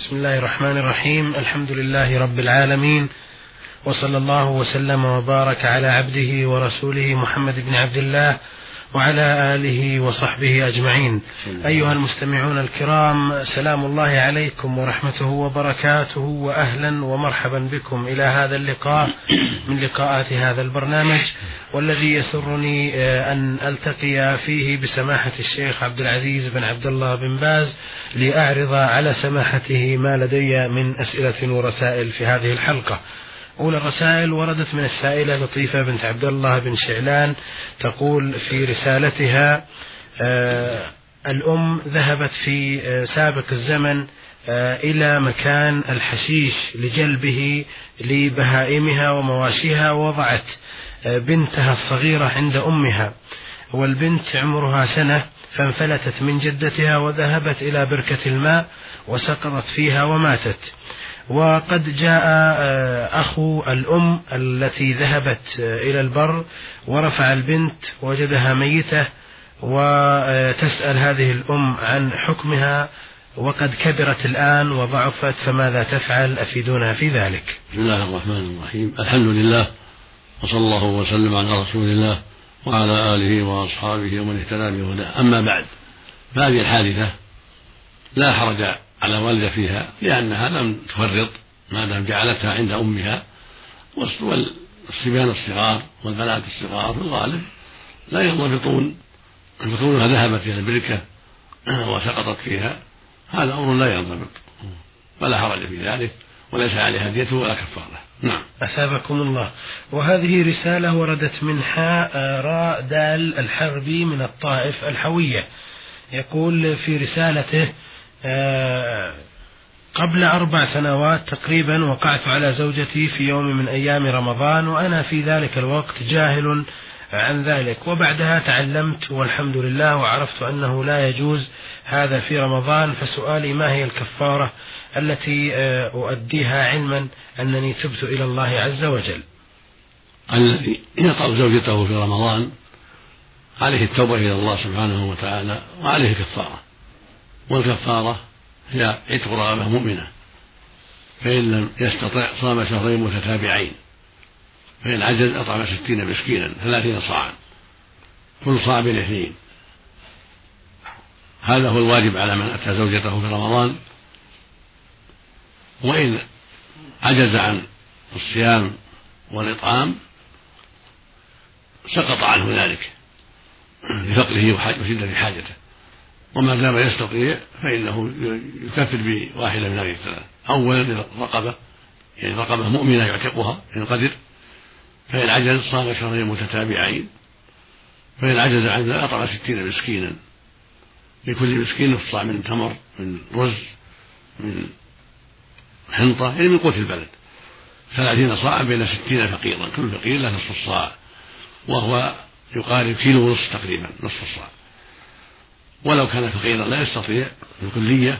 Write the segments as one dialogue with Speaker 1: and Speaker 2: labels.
Speaker 1: بسم الله الرحمن الرحيم الحمد لله رب العالمين وصلى الله وسلم وبارك على عبده ورسوله محمد بن عبد الله وعلى آله وصحبه أجمعين. أيها المستمعون الكرام سلام الله عليكم ورحمته وبركاته وأهلا ومرحبا بكم إلى هذا اللقاء من لقاءات هذا البرنامج والذي يسرني آه، أن ألتقي فيه بسماحة الشيخ عبد العزيز بن عبد الله بن باز لأعرض على سماحته ما لدي من أسئلة ورسائل في هذه الحلقة. أولى الرسائل وردت من السائلة لطيفة بنت عبد الله بن شعلان تقول في رسالتها آه الأم ذهبت في آه سابق الزمن آه إلى مكان الحشيش لجلبه لبهائمها ومواشيها ووضعت بنتها الصغيرة عند أمها والبنت عمرها سنة فانفلتت من جدتها وذهبت إلى بركة الماء وسقطت فيها وماتت. وقد جاء آه، أخو الأم التي ذهبت آه، إلى البر ورفع البنت وجدها ميتة وتسأل هذه الأم عن حكمها وقد كبرت الآن وضعفت فماذا تفعل؟ أفيدونا في ذلك.
Speaker 2: بسم الله الرحمن الرحيم. الحمد لله وصلى الله وسلم على رسول الله وعلى آله وأصحابه ومن اهتدى بهداه. أما بعد فهذه الحادثة لا حرج على والدة فيها لأنها لم تفرط ما دام جعلتها عند أمها. والصبيان الصغار والبنات الصغار في الغالب لا ينضبطون كونها ذهبت إلى البركة وسقطت فيها. هذا أمر لا ينضبط ولا حرج في ذلك وليس عليها دية ولا كفارة. نعم.
Speaker 1: أثابكم الله. وهذه رسالة وردت من حاء راء دال الحربي من الطائف الحوية. يقول في رسالته آه، قبل أربع سنوات تقريبا وقعت على زوجتي في يوم من أيام رمضان وأنا في ذلك الوقت جاهل عن ذلك. وبعدها تعلمت والحمد لله وعرفت أنه لا يجوز هذا في رمضان فسؤالي ما هي الكفارة التي آه، أؤديها علما أنني تبت إلى الله عز وجل؟
Speaker 2: الذي يطأ زوجته في رمضان عليه التوبة إلى الله سبحانه وتعالى وعليه كفارة والكفارة هي عتق رغبة مؤمنة. فإن لم يستطع صام شهرين متتابعين. فإن عجز أطعم ستين مسكينا ثلاثين صاعا. كل صاع بالاثنين. هذا هو الواجب على من أتى زوجته في رمضان. وإن عجز عن الصيام والإطعام سقط عنه ذلك. لفقره وشدة حاجته. وما دام يستطيع فإنه يكفر بواحدة من هذه الثلاث. أولا رقبة يعني رقبة مؤمنة يعتقها إن قدر فإن عجز صام شهرين متتابعين. فإن عجز عن ذلك أطعم ستين مسكينا. لكل مسكين نصف صاع من تمر من رز من حنطة يعني من قوت البلد. ثلاثين صاعا بين ستين فقيرا. كل فقير له نصف الصاع وهو يقارب كيلو ونصف تقريبا نصف الصاع. ولو كان فقيرا لا يستطيع بالكلية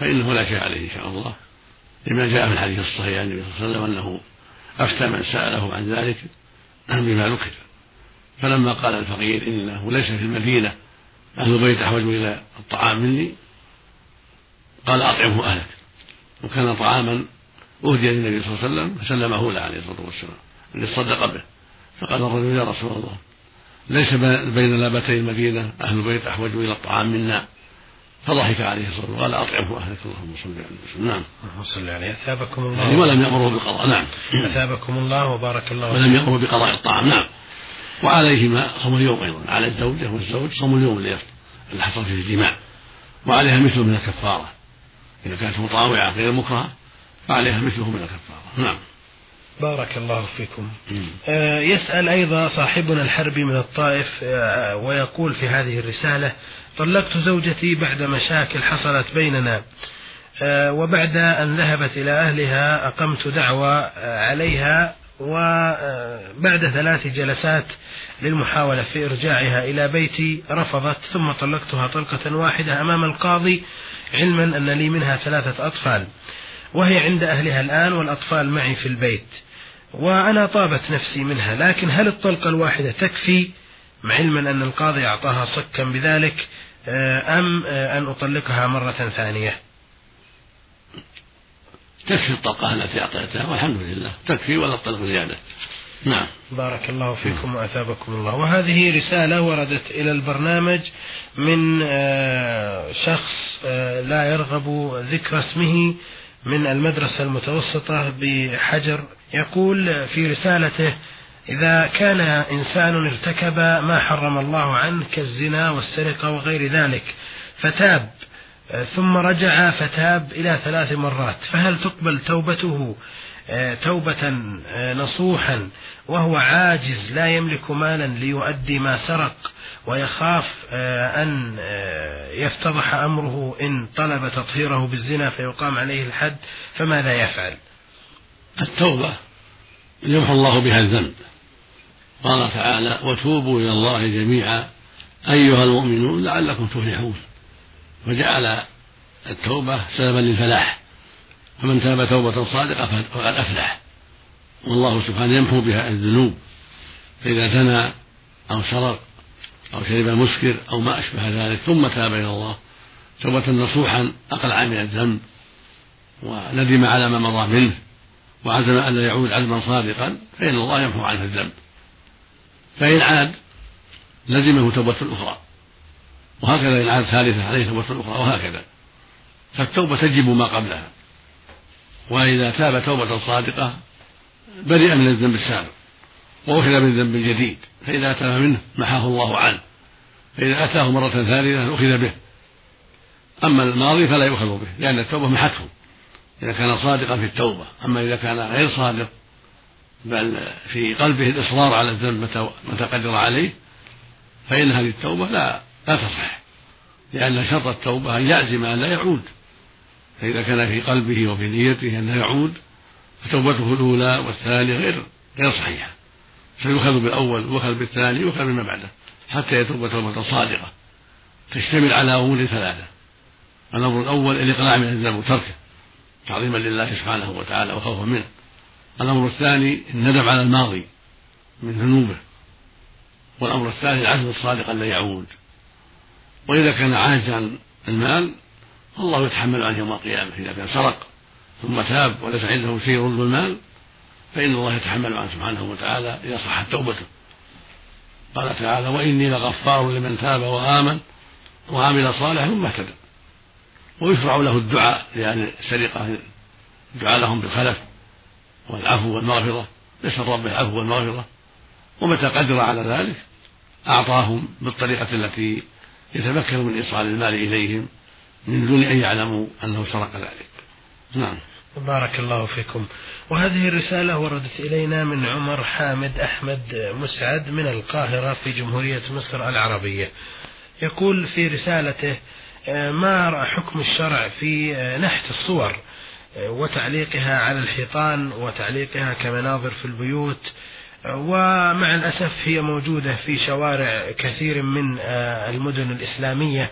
Speaker 2: فإنه لا شيء عليه إن شاء الله. لما جاء في الحديث الصحيح عن النبي صلى الله عليه وسلم أنه أفتى من سأله عن ذلك بما ذكر فلما قال الفقير إنه ليس في المدينة أهل البيت أحوج إلى الطعام مني قال أطعمه أهلك. وكان طعاما أهدي للنبي صلى الله عليه وسلم فسلمه له عليه الصلاة والسلام ليتصدق به. فقال الرجل يا رسول الله ليس بين لابتي المدينة أهل البيت أحوج إلى الطعام منا. فضحك عليه الصلاة والسلام وقال أطعمه أهلك اللهم صل على وسلم. نعم
Speaker 1: صل عليه. أثابكم الله.
Speaker 2: يعني ولم يأمره بالقضاء نعم.
Speaker 1: أثابكم الله وبارك الله
Speaker 2: ولم يأمره بقضاء الطعام. نعم. وعليهما صوم اليوم أيضا. على الزوجة والزوج صوم اليوم اللي حصل فيه الجماع. وعليها مثل من الكفارة. إذا كانت مطاوعة غير مكرهة فعليها مثله من الكفارة. نعم.
Speaker 1: بارك الله فيكم. آه يسأل أيضا صاحبنا الحربي من الطائف آه ويقول في هذه الرسالة طلقت زوجتي بعد مشاكل حصلت بيننا آه وبعد أن ذهبت إلى أهلها أقمت دعوة عليها وبعد ثلاث جلسات للمحاولة في إرجاعها إلى بيتي رفضت ثم طلقتها طلقة واحدة أمام القاضي علما أن لي منها ثلاثة أطفال وهي عند أهلها الآن والأطفال معي في البيت. وأنا طابت نفسي منها لكن هل الطلقة الواحدة تكفي مع علما أن القاضي أعطاها صكا بذلك آه، أم آه، أن أطلقها مرة ثانية؟
Speaker 2: تكفي الطلقة التي أعطيتها والحمد لله. تكفي ولا تطلق زيادة؟ نعم.
Speaker 1: بارك الله فيكم وأثابكم الله. وهذه رسالة وردت إلى البرنامج من آه، شخص لا يرغب ذكر اسمه من المدرسة المتوسطة بحجر يقول في رسالته إذا كان إنسان ارتكب ما حرم الله عنه كالزنا والسرقة وغير ذلك فتاب ثم رجع فتاب إلى ثلاث مرات فهل تقبل توبته توبة نصوحا وهو عاجز لا يملك مالا ليؤدي ما سرق ويخاف أن يفتضح أمره إن طلب تطهيره بالزنا فيقام عليه الحد فماذا يفعل؟
Speaker 2: التوبة يمحو الله بها الذنب. قال تعالى وتوبوا إلى الله جميعا أيها المؤمنون لعلكم تفلحون. وجعل التوبة سببا للفلاح. فمن تاب توبة صادقة فقد أفلح. والله سبحانه يمحو بها الذنوب. فإذا زنى أو سرق أو شرب مسكر أو ما أشبه ذلك ثم تاب إلى الله توبة نصوحا أقلع من الذنب وندم على ما مضى منه. وعزم ألا يعود عزما صادقا فإن الله يمحو عنه الذنب. فإن عاد لزمه توبة أخرى. وهكذا إن عاد ثالثة عليه توبة أخرى وهكذا. فالتوبة تجب ما قبلها. وإذا تاب توبة صادقة برئ من الذنب السابق. وأخذ من ذنب جديد فإذا تاب منه محاه الله عنه. فإذا أتاه مرة ثالثة أخذ به. أما الماضي فلا يؤخذ به لأن التوبة محته. إذا كان صادقا في التوبة. أما إذا كان غير صادق بل في قلبه الإصرار على الذنب متى قدر عليه فإن هذه التوبة لا لا تصح. لأن شرط التوبة أن يعزم أن لا يعود. فإذا كان في قلبه وفي نيته أنه يعود فتوبته الأولى والثانية غير غير صحيحة. فيؤخذ بالأول ويؤخذ بالثاني ويؤخذ بما بعده حتى يتوب توبة صادقة. تشتمل على أمور ثلاثة. الأمر الأول الإقلاع من الذنب وتركه. تعظيما لله سبحانه وتعالى وخوفا منه. الأمر الثاني الندم على الماضي من ذنوبه. والأمر الثالث العزم الصادق أن لا يعود. وإذا كان عاجزا عن المال فالله يتحمل عنه يوم القيامة. إذا كان سرق ثم تاب وليس عنده شيء يرد المال فإن الله يتحمل عنه سبحانه وتعالى إذا صحت توبته. قال تعالى وإني لغفار لمن تاب وآمن وعمل صالحا ثم اهتدى. ويشرع له الدعاء لأهل السرقة الدعاء لهم بالخلف والعفو والمغفرة. يسأل ربه العفو والمغفرة. ومتى قدر على ذلك أعطاهم بالطريقة التي يتمكن من إيصال المال إليهم من دون أن يعلموا أنه سرق ذلك. نعم.
Speaker 1: بارك الله فيكم. وهذه الرسالة وردت إلينا من عمر حامد أحمد مسعد من القاهرة في جمهورية مصر العربية. يقول في رسالته ما حكم الشرع في نحت الصور وتعليقها على الحيطان وتعليقها كمناظر في البيوت ومع الأسف هي موجودة في شوارع كثير من آه، المدن الإسلامية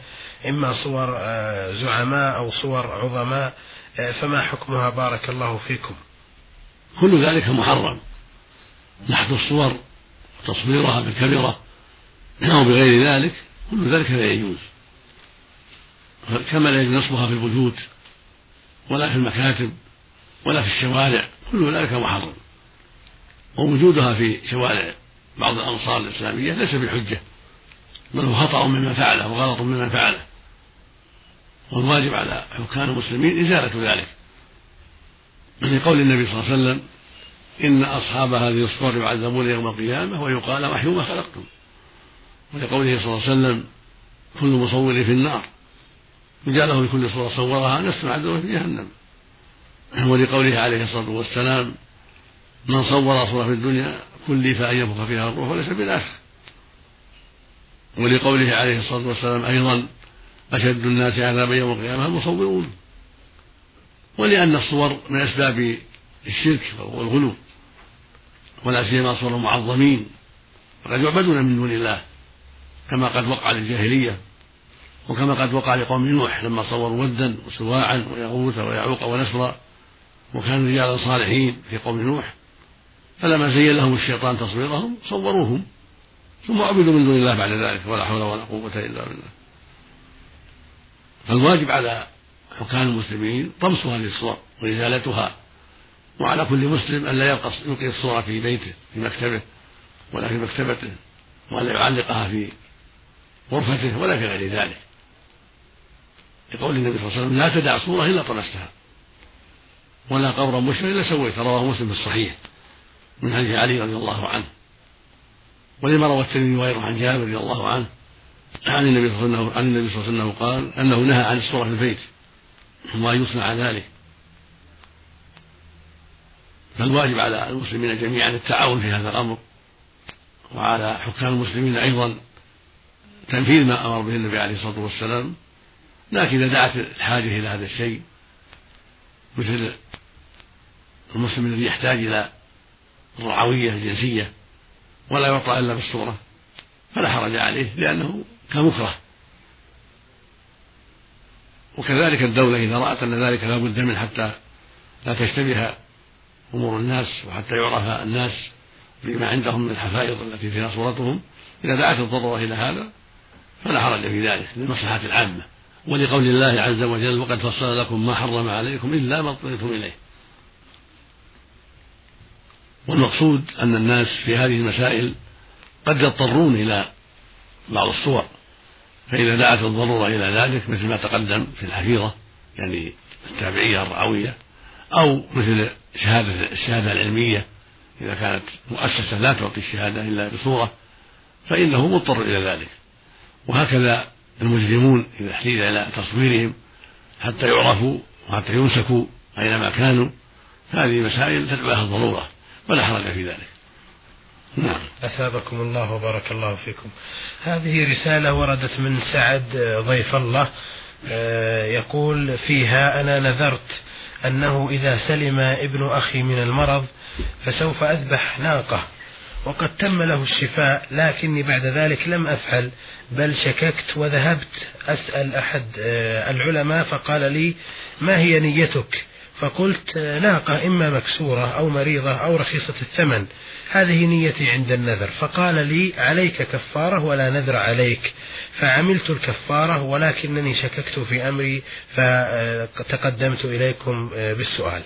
Speaker 1: إما صور آه، زعماء أو صور عظماء آه، فما حكمها؟ بارك الله فيكم.
Speaker 2: كل ذلك محرم. نحت الصور وتصويرها بالكاميرا أو بغير ذلك كل ذلك لا يجوز. كما لا يجوز نصبها في البيوت ولا في المكاتب ولا في الشوارع كل ذلك محرم. ووجودها في شوارع بعض الأمصار الإسلامية ليس بحجة بل هو خطأ ممن فعله وغلط ممن فعله. والواجب على حكام المسلمين إزالة ذلك. لقول النبي صلى الله عليه وسلم إن أصحاب هذه الصور يعذبون يوم القيامة ويقال وحيوا ما خلقتم. ولقوله صلى الله عليه وسلم كل مصور في النار. وجاء له لكل صورة صورها نفس عذبه في جهنم. ولقوله عليه الصلاة والسلام من صور صورة في الدنيا كلف أن ينفخ فيها الروح وليس بنافخ ولقوله عليه الصلاة والسلام أيضا أشد الناس عذابا يوم القيامة المصورون. ولأن الصور من أسباب الشرك والغلو ولا سيما صور المعظمين فقد يعبدون من دون الله كما قد وقع للجاهلية. وكما قد وقع لقوم نوح لما صوروا ودا وسواعا ويغوث ويعوق ونسرا وكانوا رجالا صالحين في قوم نوح فلما زين لهم الشيطان تصويرهم صوروهم ثم عبدوا من دون الله بعد ذلك ولا حول ولا قوة إلا بالله. فالواجب على حكام المسلمين طمس هذه الصور وإزالتها وعلى كل مسلم أن لا يلقي الصورة في بيته في مكتبه ولا في مكتبته ولا يعلقها في غرفته ولا في غير ذلك. لقول النبي صلى الله عليه وسلم لا تدع صورة إلا طمستها ولا قبرا مشرا إلا سويته رواه مسلم في الصحيح من حديث علي رضي الله عنه. ولما روى الترمذي وغيره عن جابر رضي الله عنه عن النبي صلى الله عليه وسلم عن النبي صلى الله عليه وسلم قال أنه نهى عن الصورة في البيت وما يصنع ذلك. فالواجب على المسلمين جميعا التعاون في هذا الأمر وعلى حكام المسلمين أيضا تنفيذ ما أمر به النبي عليه الصلاة والسلام. لكن إذا دعت الحاجة إلى هذا الشيء مثل المسلم الذي يحتاج إلى الرعوية الجنسية ولا يعطى إلا بالصورة فلا حرج عليه لأنه كمكره. وكذلك الدولة إذا رأت أن ذلك لا بد منه حتى لا تشتبه أمور الناس وحتى يعرف الناس بما عندهم من الحفائظ التي فيها صورتهم إذا دعت الضرورة إلى هذا فلا حرج في ذلك للمصلحة العامة. ولقول الله عز وجل وقد فصل لكم ما حرم عليكم إلا ما اضطررتم إليه. والمقصود أن الناس في هذه المسائل قد يضطرون إلى بعض الصور فإذا دعت الضرورة إلى ذلك مثل ما تقدم في الحفيظة يعني التابعية الرعوية أو مثل شهادة الشهادة العلمية إذا كانت مؤسسة لا تعطي الشهادة إلا بصورة فإنه مضطر إلى ذلك. وهكذا المجرمون إذا احتيج إلى تصويرهم حتى يعرفوا وحتى يمسكوا أينما كانوا هذه مسائل تدعو لها الضرورة ولا حرج في ذلك.
Speaker 1: نعم. أثابكم الله وبارك الله فيكم. هذه رسالة وردت من سعد ضيف الله آه، يقول فيها أنا نذرت أنه إذا سلم ابن أخي من المرض فسوف أذبح ناقة. وقد تم له الشفاء لكني بعد ذلك لم أفعل بل شككت وذهبت أسأل أحد آه، العلماء فقال لي ما هي نيتك؟ فقلت ناقة إما مكسورة أو مريضة أو رخيصة الثمن. هذه نيتي عند النذر. فقال لي عليك كفارة ولا نذر عليك. فعملت الكفارة ولكنني شككت في أمري فتقدمت إليكم بالسؤال.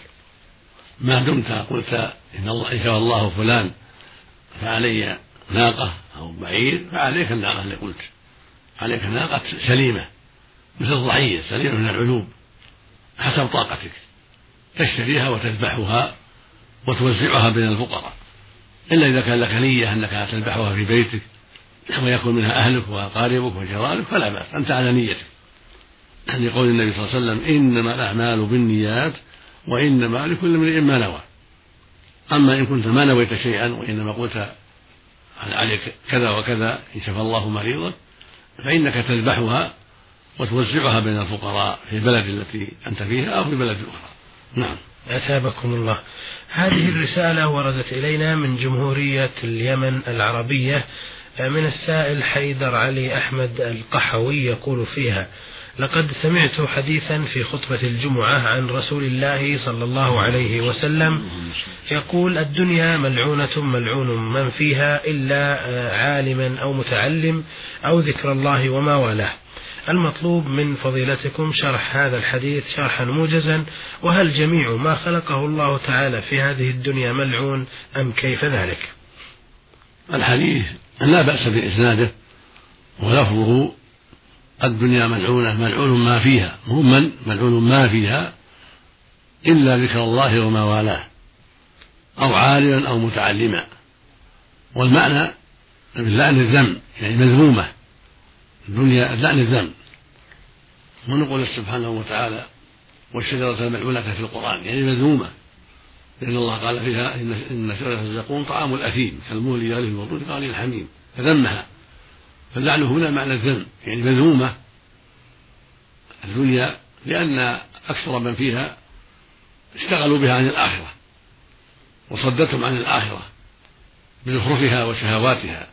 Speaker 2: ما دمت؟ قلت إن الله إن شاء الله فلان. فعلي ناقة أو بعير فعليك الناقة اللي قلت. عليك ناقة سليمة مثل الضحية سليمة من العلوم حسب طاقتك. تشتريها وتذبحها وتوزعها بين الفقراء. إلا إذا كان لك نية أنك تذبحها في بيتك ويكون منها أهلك وأقاربك وجيرانك فلا بأس أنت على نيتك. لقول النبي صلى الله عليه وسلم إنما الأعمال بالنيات وإنما لكل امرئ ما نوى. أما إن كنت ما نويت شيئا وإنما قلت عليك كذا وكذا إن شفى الله مريضا فإنك تذبحها وتوزعها بين الفقراء في البلد التي أنت فيها أو في بلد أخرى نعم.
Speaker 1: أثابكم الله. هذه الرسالة وردت إلينا من جمهورية اليمن العربية من السائل حيدر علي أحمد القحوي يقول فيها لقد سمعت حديثا في خطبة الجمعة عن رسول الله صلى الله عليه وسلم يقول الدنيا ملعونة ملعون من فيها إلا عالما أو متعلم أو ذكر الله وما والاه. المطلوب من فضيلتكم شرح هذا الحديث شرحا موجزا. وهل جميع ما خلقه الله تعالى في هذه الدنيا ملعون أم كيف ذلك؟
Speaker 2: الحديث لا بأس بإسناده ولفظه الدنيا ملعونة ملعون ما فيها. هم من؟ ملعون ما فيها إلا ذكر الله وما والاه. أو عالما أو متعلما. والمعنى باللعن الذم يعني مذمومة. الدنيا اللعن الذم. ونقول سبحانه وتعالى والشجرة الملعونة في القرآن يعني مذمومة. لأن الله قال فيها إن شجرة الزقوم طعام الأثيم كالمول يغلي البطون قال الحميم. فذمها. فاللعن هنا معنى الذم يعني مذمومة. الدنيا لأن أكثر من فيها اشتغلوا بها عن الآخرة وصدتهم عن الآخرة بزخرفها وشهواتها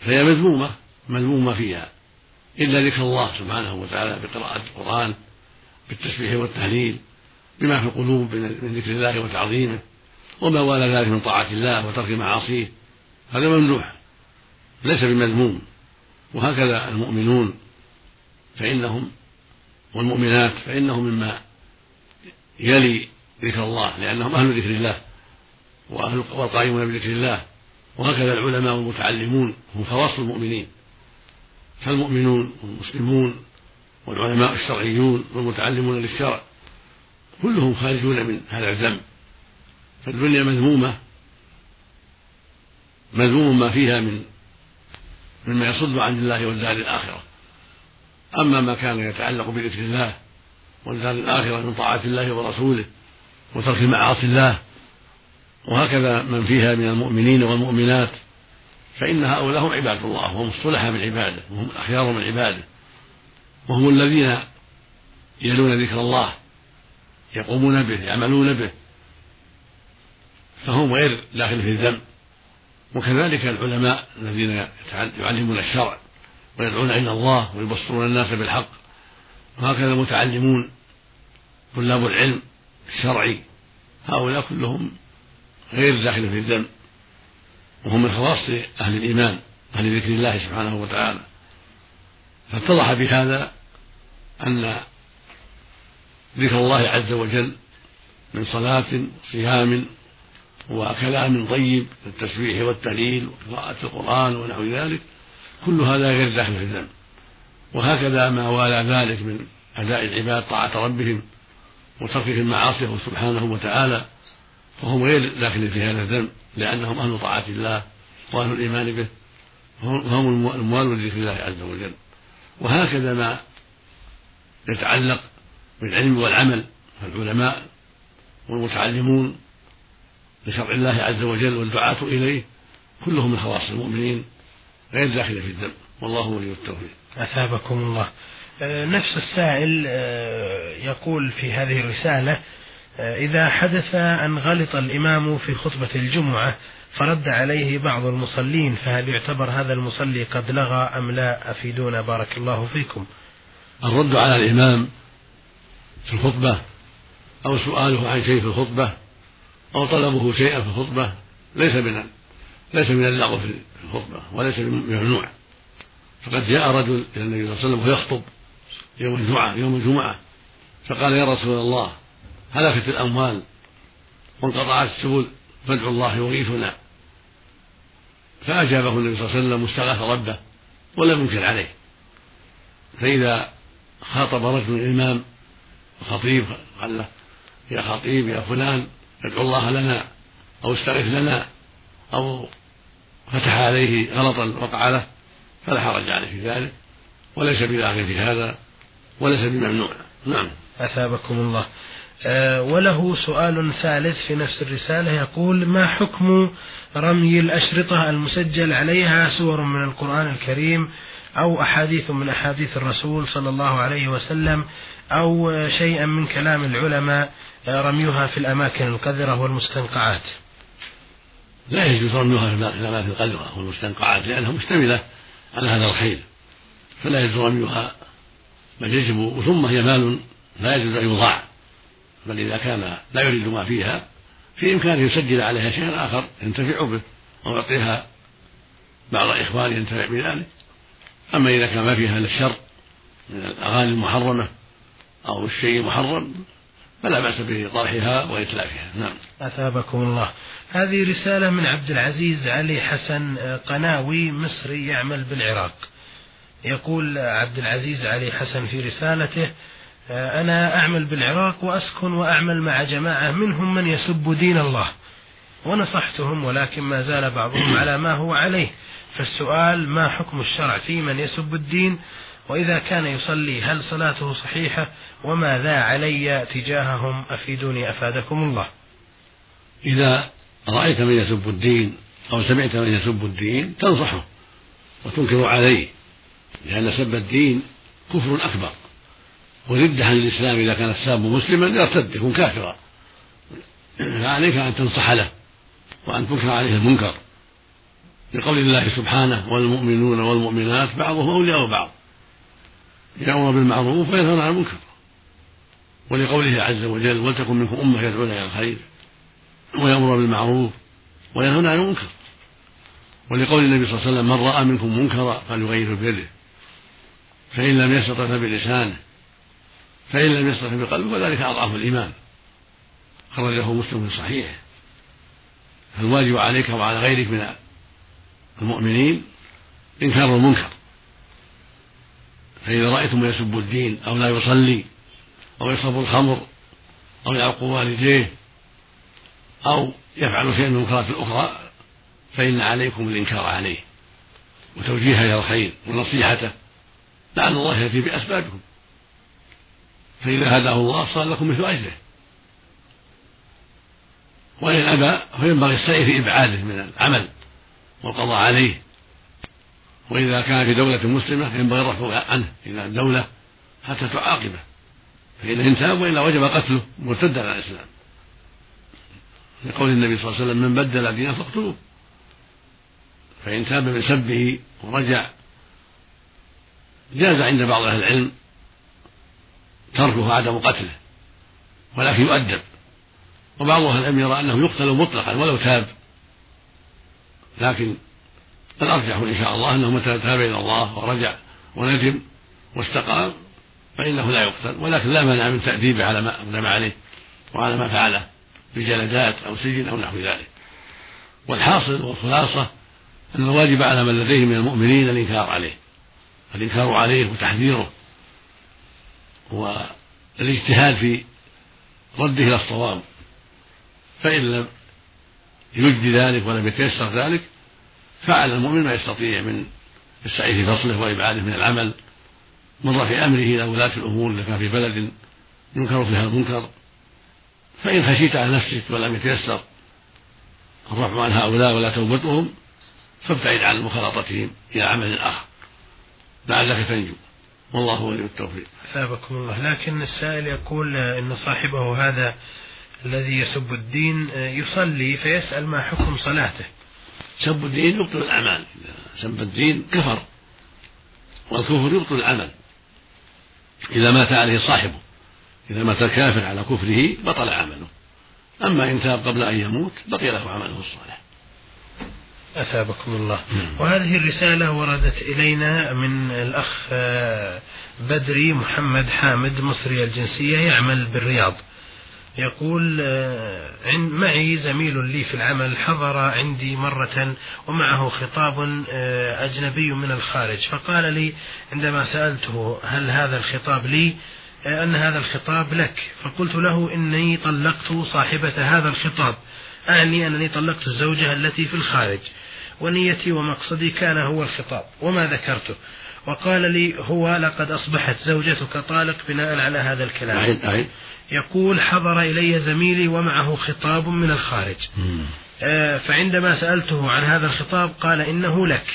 Speaker 2: فهي مذمومة مذمومة فيها إلا ذكر الله سبحانه وتعالى بقراءة القرآن بالتسبيح والتهليل بما في القلوب من ذكر الله وتعظيمه وما والى ذلك من طاعة الله وترك معاصيه هذا ممدوح ليس بمذموم. وهكذا المؤمنون فإنهم والمؤمنات فإنه مما يلي ذكر الله لأنهم أهل ذكر الله وأهل والقائمون بذكر الله. وهكذا العلماء والمتعلمون هم خواص المؤمنين. فالمؤمنون والمسلمون والعلماء الشرعيون والمتعلمون للشرع كلهم خارجون من هذا الذنب. فالدنيا مذمومة مذموم ما فيها من مما يصد عن الله والدار الآخرة. أما ما كان يتعلق بذكر الله والدار الآخرة من طاعة الله ورسوله وترك معاصي الله وهكذا من فيها من المؤمنين والمؤمنات فإن هؤلاء هم عباد الله وهم الصلحاء من عباده وهم الأخيار من عباده وهم الذين يلون ذكر الله يقومون به يعملون به فهم غير داخل في الذنب. وكذلك العلماء الذين يعلمون الشرع ويدعون إلى الله ويبصرون الناس بالحق وهكذا المتعلمون طلاب العلم الشرعي. هؤلاء كلهم غير داخل في الذنب وهم من خواص أهل الإيمان أهل ذكر الله سبحانه وتعالى. فاتضح بهذا أن ذكر الله عز وجل من صلاة وصيام وكلام طيب التسبيح والتهليل وقراءة القرآن ونحو ذلك كل هذا غير داخل في الذنب. وهكذا ما والى ذلك من أداء العباد طاعة ربهم وتركهم معاصيه سبحانه وتعالى فهم غير داخل في هذا الذنب لأنهم أهل طاعة الله وأهل الإيمان به وهم الموال لذكر الله عز وجل. وهكذا ما يتعلق بالعلم والعمل فالعلماء والمتعلمون لشرع الله عز وجل والدعاة إليه كلهم من خواص المؤمنين غير داخلة في الذنب والله ولي التوفيق.
Speaker 1: أثابكم الله. آه، نفس السائل آه، يقول في هذه الرسالة آه، إذا حدث أن غلط الإمام في خطبة الجمعة فرد عليه بعض المصلين فهل يعتبر هذا المصلي قد لغى أم لا؟ أفيدونا. بارك الله فيكم.
Speaker 2: الرد على الإمام في الخطبة أو سؤاله عن شيء في الخطبة أو طلبه شيئا في الخطبة ليس من ليس من اللغو في الخطبة وليس ممنوع فقد جاء رجل إلى النبي صلى الله عليه وسلم وهو يخطب يوم الجمعة يوم الجمعة فقال يا رسول الله هلكت الأموال وانقطعت السبل فادعوا الله يغيثنا. فأجابه النبي صلى الله عليه وسلم واستغاث ربه ولم ينكر عليه. فإذا خاطب رجل الإمام خطيب قال له يا خطيب يا فلان ادعو الله لنا أو استغث لنا أو فتح عليه غلطا وقع له فلا حرج عليه في ذلك وليس بداخل في هذا وليس بممنوع. نعم.
Speaker 1: أثابكم الله. أه وله سؤال ثالث في نفس الرسالة يقول ما حكم رمي الأشرطة المسجل عليها سور من القرآن الكريم؟ أو أحاديث من أحاديث الرسول صلى الله عليه وسلم أو شيئا من كلام العلماء رميها في الأماكن القذرة والمستنقعات.
Speaker 2: لا يجوز رميها في الأماكن القذرة والمستنقعات لأنها مشتملة على هذا الخير فلا يجوز رميها بل يجب ثم هي مال لا يجوز أن يضاع بل إذا كان لا يريد ما فيها في إمكانه يسجل عليها شيئا آخر ينتفع به أو يعطيها بعض إخوانه ينتفع بذلك. أما إذا كان ما فيها الشر من الأغاني المحرمة أو الشيء المحرم فلا بأس بطرحها وإتلافها. نعم.
Speaker 1: أثابكم الله. هذه رسالة من عبد العزيز علي حسن قناوي مصري يعمل بالعراق. يقول عبد العزيز علي حسن في رسالته أنا أعمل بالعراق وأسكن وأعمل مع جماعة منهم من يسب دين الله. ونصحتهم ولكن ما زال بعضهم على ما هو عليه. فالسؤال ما حكم الشرع في من يسب الدين؟ وإذا كان يصلي هل صلاته صحيحة؟ وماذا علي تجاههم؟ أفيدوني أفادكم الله.
Speaker 2: إذا رأيت من يسب الدين أو سمعت من يسب الدين تنصحه وتنكر عليه لأن سب الدين كفر أكبر. وردة عن الإسلام إذا كان الساب مسلما يرتد يكون كافرا. فعليك أن تنصح له. وأن تنكر عليه المنكر. لقول الله سبحانه والمؤمنون والمؤمنات بعضهم أولياء بعض. يأمر بالمعروف وينهون عن المنكر. ولقوله عز وجل ولتكن منكم أمة يدعون إلى الخير. ويأمر بالمعروف وينهون عن المنكر. ولقول النبي صلى الله عليه وسلم من رأى منكم منكرا فليغيره بيده. فإن لم يستطع فبلسانه. فإن لم يستطع بقلبه فذلك أضعف الإيمان. خرجه مسلم في صحيحه. فالواجب عليك وعلى غيرك من المؤمنين إنكار المنكر. فإذا رأيتم يسب الدين أو لا يصلي أو يشرب الخمر أو يعق والديه أو يفعل شيئا من المنكرات الأخرى فإن عليكم الإنكار عليه وتوجيهه إلى الخير ونصيحته لعل الله يأتي بأسبابكم. فإذا هداه الله صار لكم مثل أجره وإن أبى فينبغي السعي في إبعاده من العمل والقضاء عليه. وإذا كان في دولة مسلمة ينبغي الرفع عنه إلى الدولة حتى تعاقبه. فإن إن تاب وإلا وجب قتله مرتدا على الإسلام. لقول النبي صلى الله عليه وسلم من بدل دينه فاقتلوه. فإن تاب من سبه ورجع. جاز عند بعض أهل العلم تركه عدم قتله ولكن يؤدب. وبعض أهل العلم يرى أنه يقتل مطلقا ولو تاب. لكن الأرجح إن شاء الله أنه متى تاب إلى الله ورجع وندم واستقام فإنه لا يقتل ولكن لا مانع من تأديبه على ما أقدم عليه وعلى ما فعله بجلدات أو سجن أو نحو ذلك. والحاصل والخلاصة أن الواجب على من لديه من المؤمنين الإنكار عليه. الإنكار عليه وتحذيره والإجتهاد في رده إلى الصواب. فإن لم يجد ذلك ولم يتيسر ذلك فعل المؤمن ما يستطيع من السعي في فصله وإبعاده من العمل من رفع أمره إلى ولاة الأمور إذا كان في بلد ينكر فيها المنكر. فإن خشيت على نفسك ولم يتيسر الرفع عن هؤلاء ولا توبتهم فابتعد عن مخالطتهم إلى عمل آخر. لعلك تنجو. والله ولي التوفيق.
Speaker 1: أثابكم الله. لكن السائل يقول إن صاحبه هذا الذي يسب الدين يصلي فيسأل ما حكم صلاته.
Speaker 2: سب الدين يبطل الأعمال. إذا سب الدين كفر والكفر يبطل العمل. إذا مات عليه صاحبه إذا مات الكافر على كفره بطل عمله. أما إن تاب قبل أن يموت بقي له عمله الصالح.
Speaker 1: أثابكم الله. وهذه الرسالة وردت إلينا من الأخ آه، بدري محمد حامد مصري الجنسية يعمل بالرياض. يقول آه، معي زميل لي في العمل حضر عندي مرة ومعه خطاب آه، أجنبي من الخارج. فقال لي عندما سألته هل هذا الخطاب لي أن هذا الخطاب لك. فقلت له إني طلقت صاحبة هذا الخطاب. أعني أنني طلقت الزوجة التي في الخارج. ونيتي ومقصدي كان هو الخطاب وما ذكرته. وقال لي هو لقد أصبحت زوجتك طالق بناء على هذا الكلام.
Speaker 2: أعيد أعيد.
Speaker 1: يقول حضر إلي زميلي ومعه خطاب من الخارج. آه فعندما سألته عن هذا الخطاب قال إنه لك.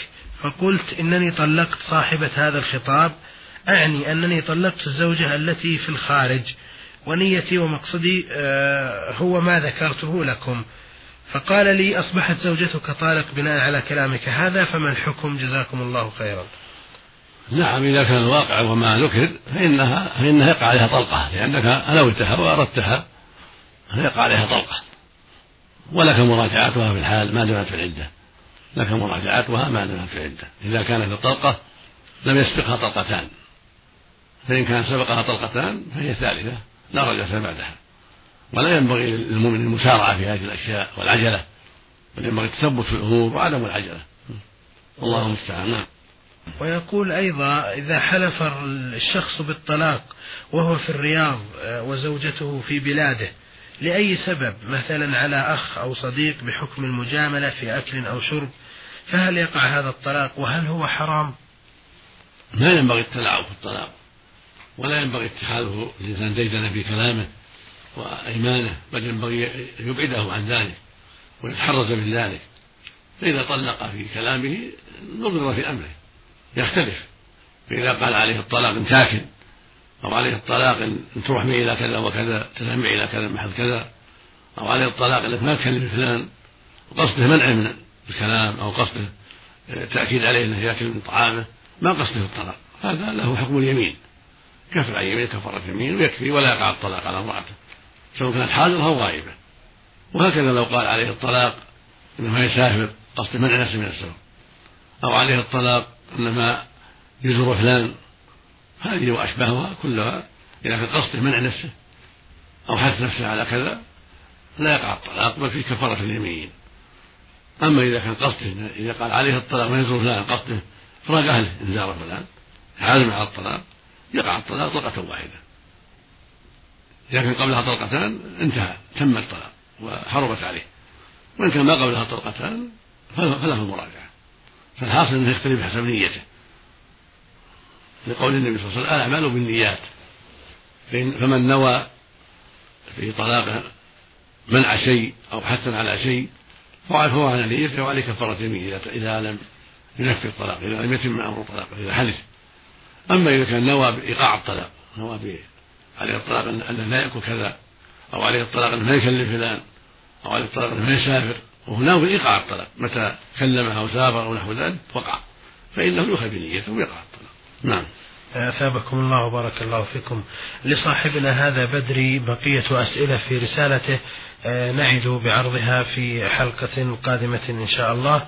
Speaker 1: فقلت إنني طلقت صاحبة هذا الخطاب أعني أنني طلقت الزوجة التي في الخارج ونيتي ومقصدي آه هو ما ذكرته لكم. فقال لي أصبحت زوجتك طالق بناء على كلامك هذا فما الحكم؟ جزاكم الله خيرا.
Speaker 2: نعم إذا كان الواقع وما ذكر فإنها فإنها يقع عليها طلقة لأنك نويتها وأردتها فيقع عليها طلقة. ولك مراجعتها في الحال ما دامت في العدة. لك مراجعتها ما دامت في العدة. إذا كانت الطلقة لم يسبقها طلقتان. فإن كان سبقها طلقتان فهي ثالثة لا رجعة بعدها. ولا ينبغي للمؤمن المسارعة في هذه الأشياء والعجلة بل ينبغي التثبت في الأمور وعدم العجلة. والله المستعان. نعم.
Speaker 1: ويقول أيضا إذا حلف الشخص بالطلاق وهو في الرياض آه، وزوجته في بلاده لأي سبب؟ مثلا على أخ أو صديق بحكم المجاملة في أكل أو شرب فهل يقع هذا الطلاق وهل هو حرام؟
Speaker 2: لا ينبغي التلاعب في الطلاق ولا ينبغي اتخاذه الإنسان ديدنا في كلامه وأيمانه بل ينبغي أن يبعده عن ذلك ويتحرز من ذلك. فإذا طلق في كلامه نظر في أمره. يختلف. فإذا قال عليه الطلاق إن تاكل أو عليه الطلاق إن تروح معي إلى كذا وكذا تذهب إلى كذا محل كذا أو عليه الطلاق إنك ما تكلم فلان وقصده منع من الكلام أو قصده تأكيد عليه أنه يأكل من طعامه ما قصده الطلاق. هذا له حكم اليمين. كفر عن يمين كفارة يمين ويكفي ولا يقع الطلاق على امرأته. سواء كانت حاضرة أو غائبة. وهكذا لو قال عليه الطلاق إنه يسافر قصد منع نفسه من السفر. أو عليه الطلاق انما يزور فلان هذه واشباهها كلها إذا كان قصده منع نفسه أو حث نفسه على كذا لا يقع الطلاق بل في كفارة اليمين. أما إذا كان قصده إذا قال عليه الطلاق ما يزور فلان قصده فراق أهله إن زار فلان عازم على الطلاق يقع الطلاق طلقة واحدة. إذا كان قبلها طلقتان انتهى تم الطلاق وحرمت عليه. وإن كان ما قبلها طلقتان فله المراجعة. فالحاصل أنه يختلف بحسب نيته. لقول النبي صلى الله عليه وسلم الأعمال بالنيات. فمن نوى في طلاقه منع شيء أو حثا على شيء فهو على نيته وعليه كفارة يمين إذا لم ينفذ الطلاق إذا لم يتم أمر الطلاق إذا حدث. أما إذا كان نوى بإيقاع الطلاق نوى عليه الطلاق أنه لا يأكل كذا أو عليه الطلاق أنه لا يكلم فلان أو عليه الطلاق أنه لا يسافر وهو ناوي بإيقاع الطلاق. متى كلمه أو سافر أو نحو ذلك وقع. فإنه يؤخذ بنيته ويقع الطلاق. نعم.
Speaker 1: أثابكم الله وبارك الله فيكم. لصاحبنا هذا بدري بقية أسئلة في رسالته. آه، نعد بعرضها في حلقة قادمة إن شاء الله.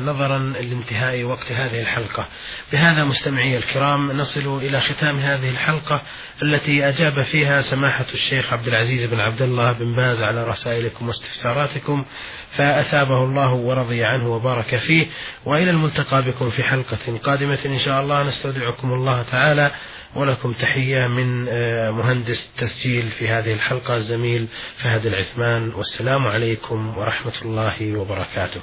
Speaker 1: نظرا لانتهاء وقت هذه الحلقة. بهذا مستمعي الكرام نصل إلى ختام هذه الحلقة التي أجاب فيها سماحة الشيخ عبد العزيز بن عبد الله بن باز على رسائلكم واستفساراتكم فأثابه الله ورضي عنه وبارك فيه. وإلى الملتقى بكم في حلقة قادمة إن شاء الله. نستودعكم الله تعالى ولكم تحية من آه، مهندس تسجيل في هذه الحلقة الزميل فهد العثمان. والسلام عليكم ورحمة الله وبركاته.